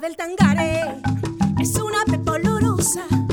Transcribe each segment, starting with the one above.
del tangare es una pepolorosa.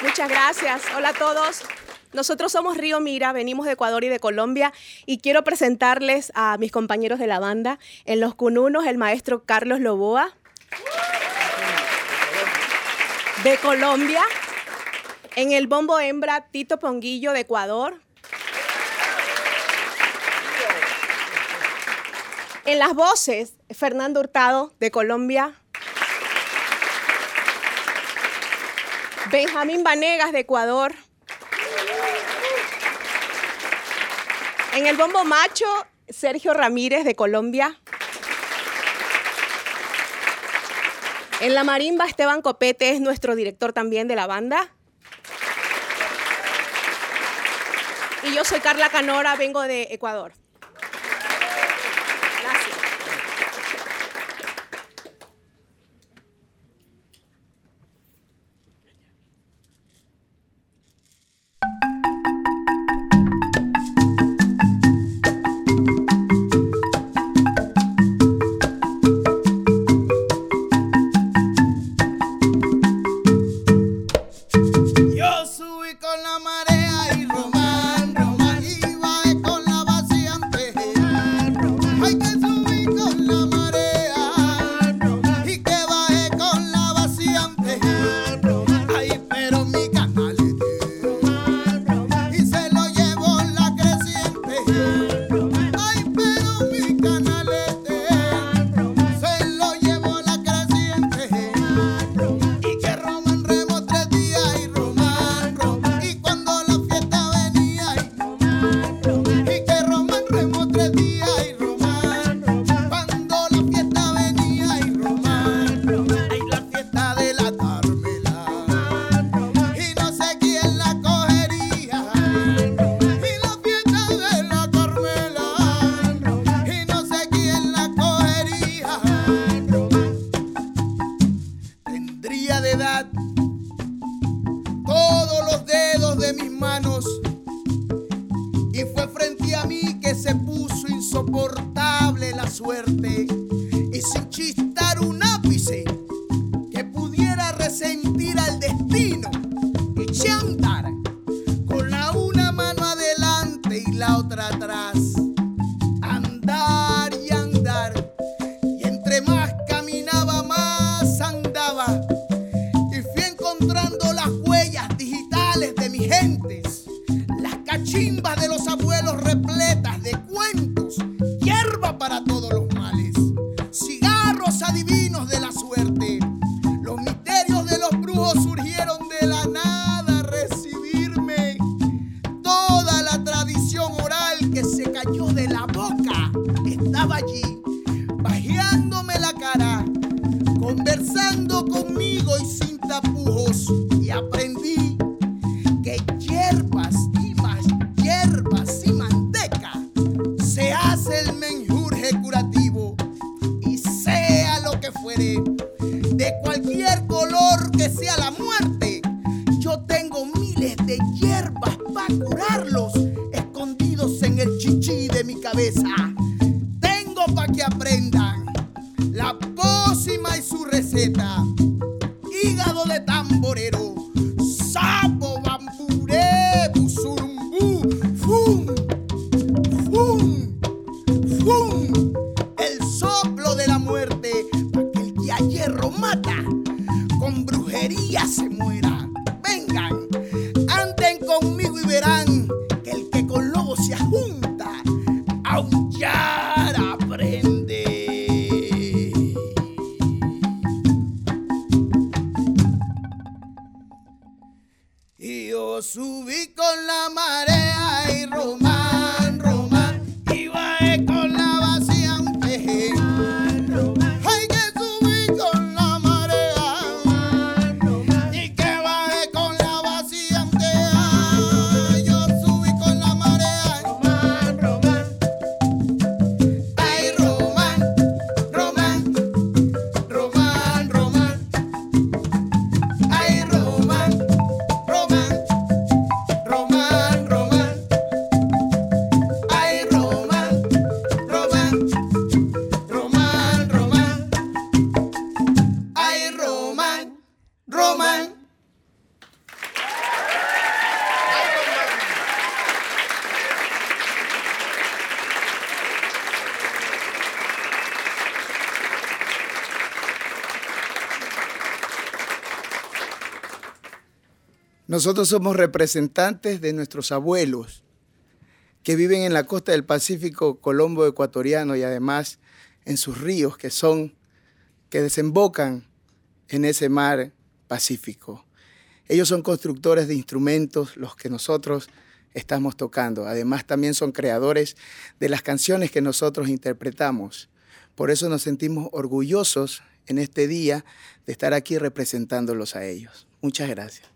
Muchas gracias. Hola a todos. Nosotros somos Río Mira, venimos de Ecuador y de Colombia y quiero presentarles a mis compañeros de la banda. En Los Cununos, el maestro Carlos Loboa. De Colombia. En el bombo hembra, Tito Ponguillo de Ecuador. En las voces, Fernando Hurtado de Colombia. Benjamín Vanegas de Ecuador. En el bombo macho, Sergio Ramírez de Colombia. En la marimba, Esteban Copete es nuestro director también de la banda. Y yo soy Carla Canora, vengo de Ecuador. dedos de mis manos y fue frente a mí que se puso insoportable. Conmigo y sin tapujos. Y aprendí que hierbas y más hierbas y manteca se hace el menjurje curativo. Y sea lo que fuere de cualquier color que sea la muerte yo tengo miles de hierbas para curarlos escondidos en el chichi de mi cabeza. Tengo para que aprendan tamborero. ¡Sab! Nosotros somos representantes de nuestros abuelos que viven en la costa del Pacífico colombo ecuatoriano y además en sus ríos que son que desembocan en ese mar Pacífico. Ellos son constructores de instrumentos, los que nosotros estamos tocando. Además también son creadores de las canciones que nosotros interpretamos. Por eso nos sentimos orgullosos en este día de estar aquí representándolos a ellos. Muchas gracias.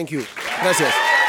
Thank you. Gracias.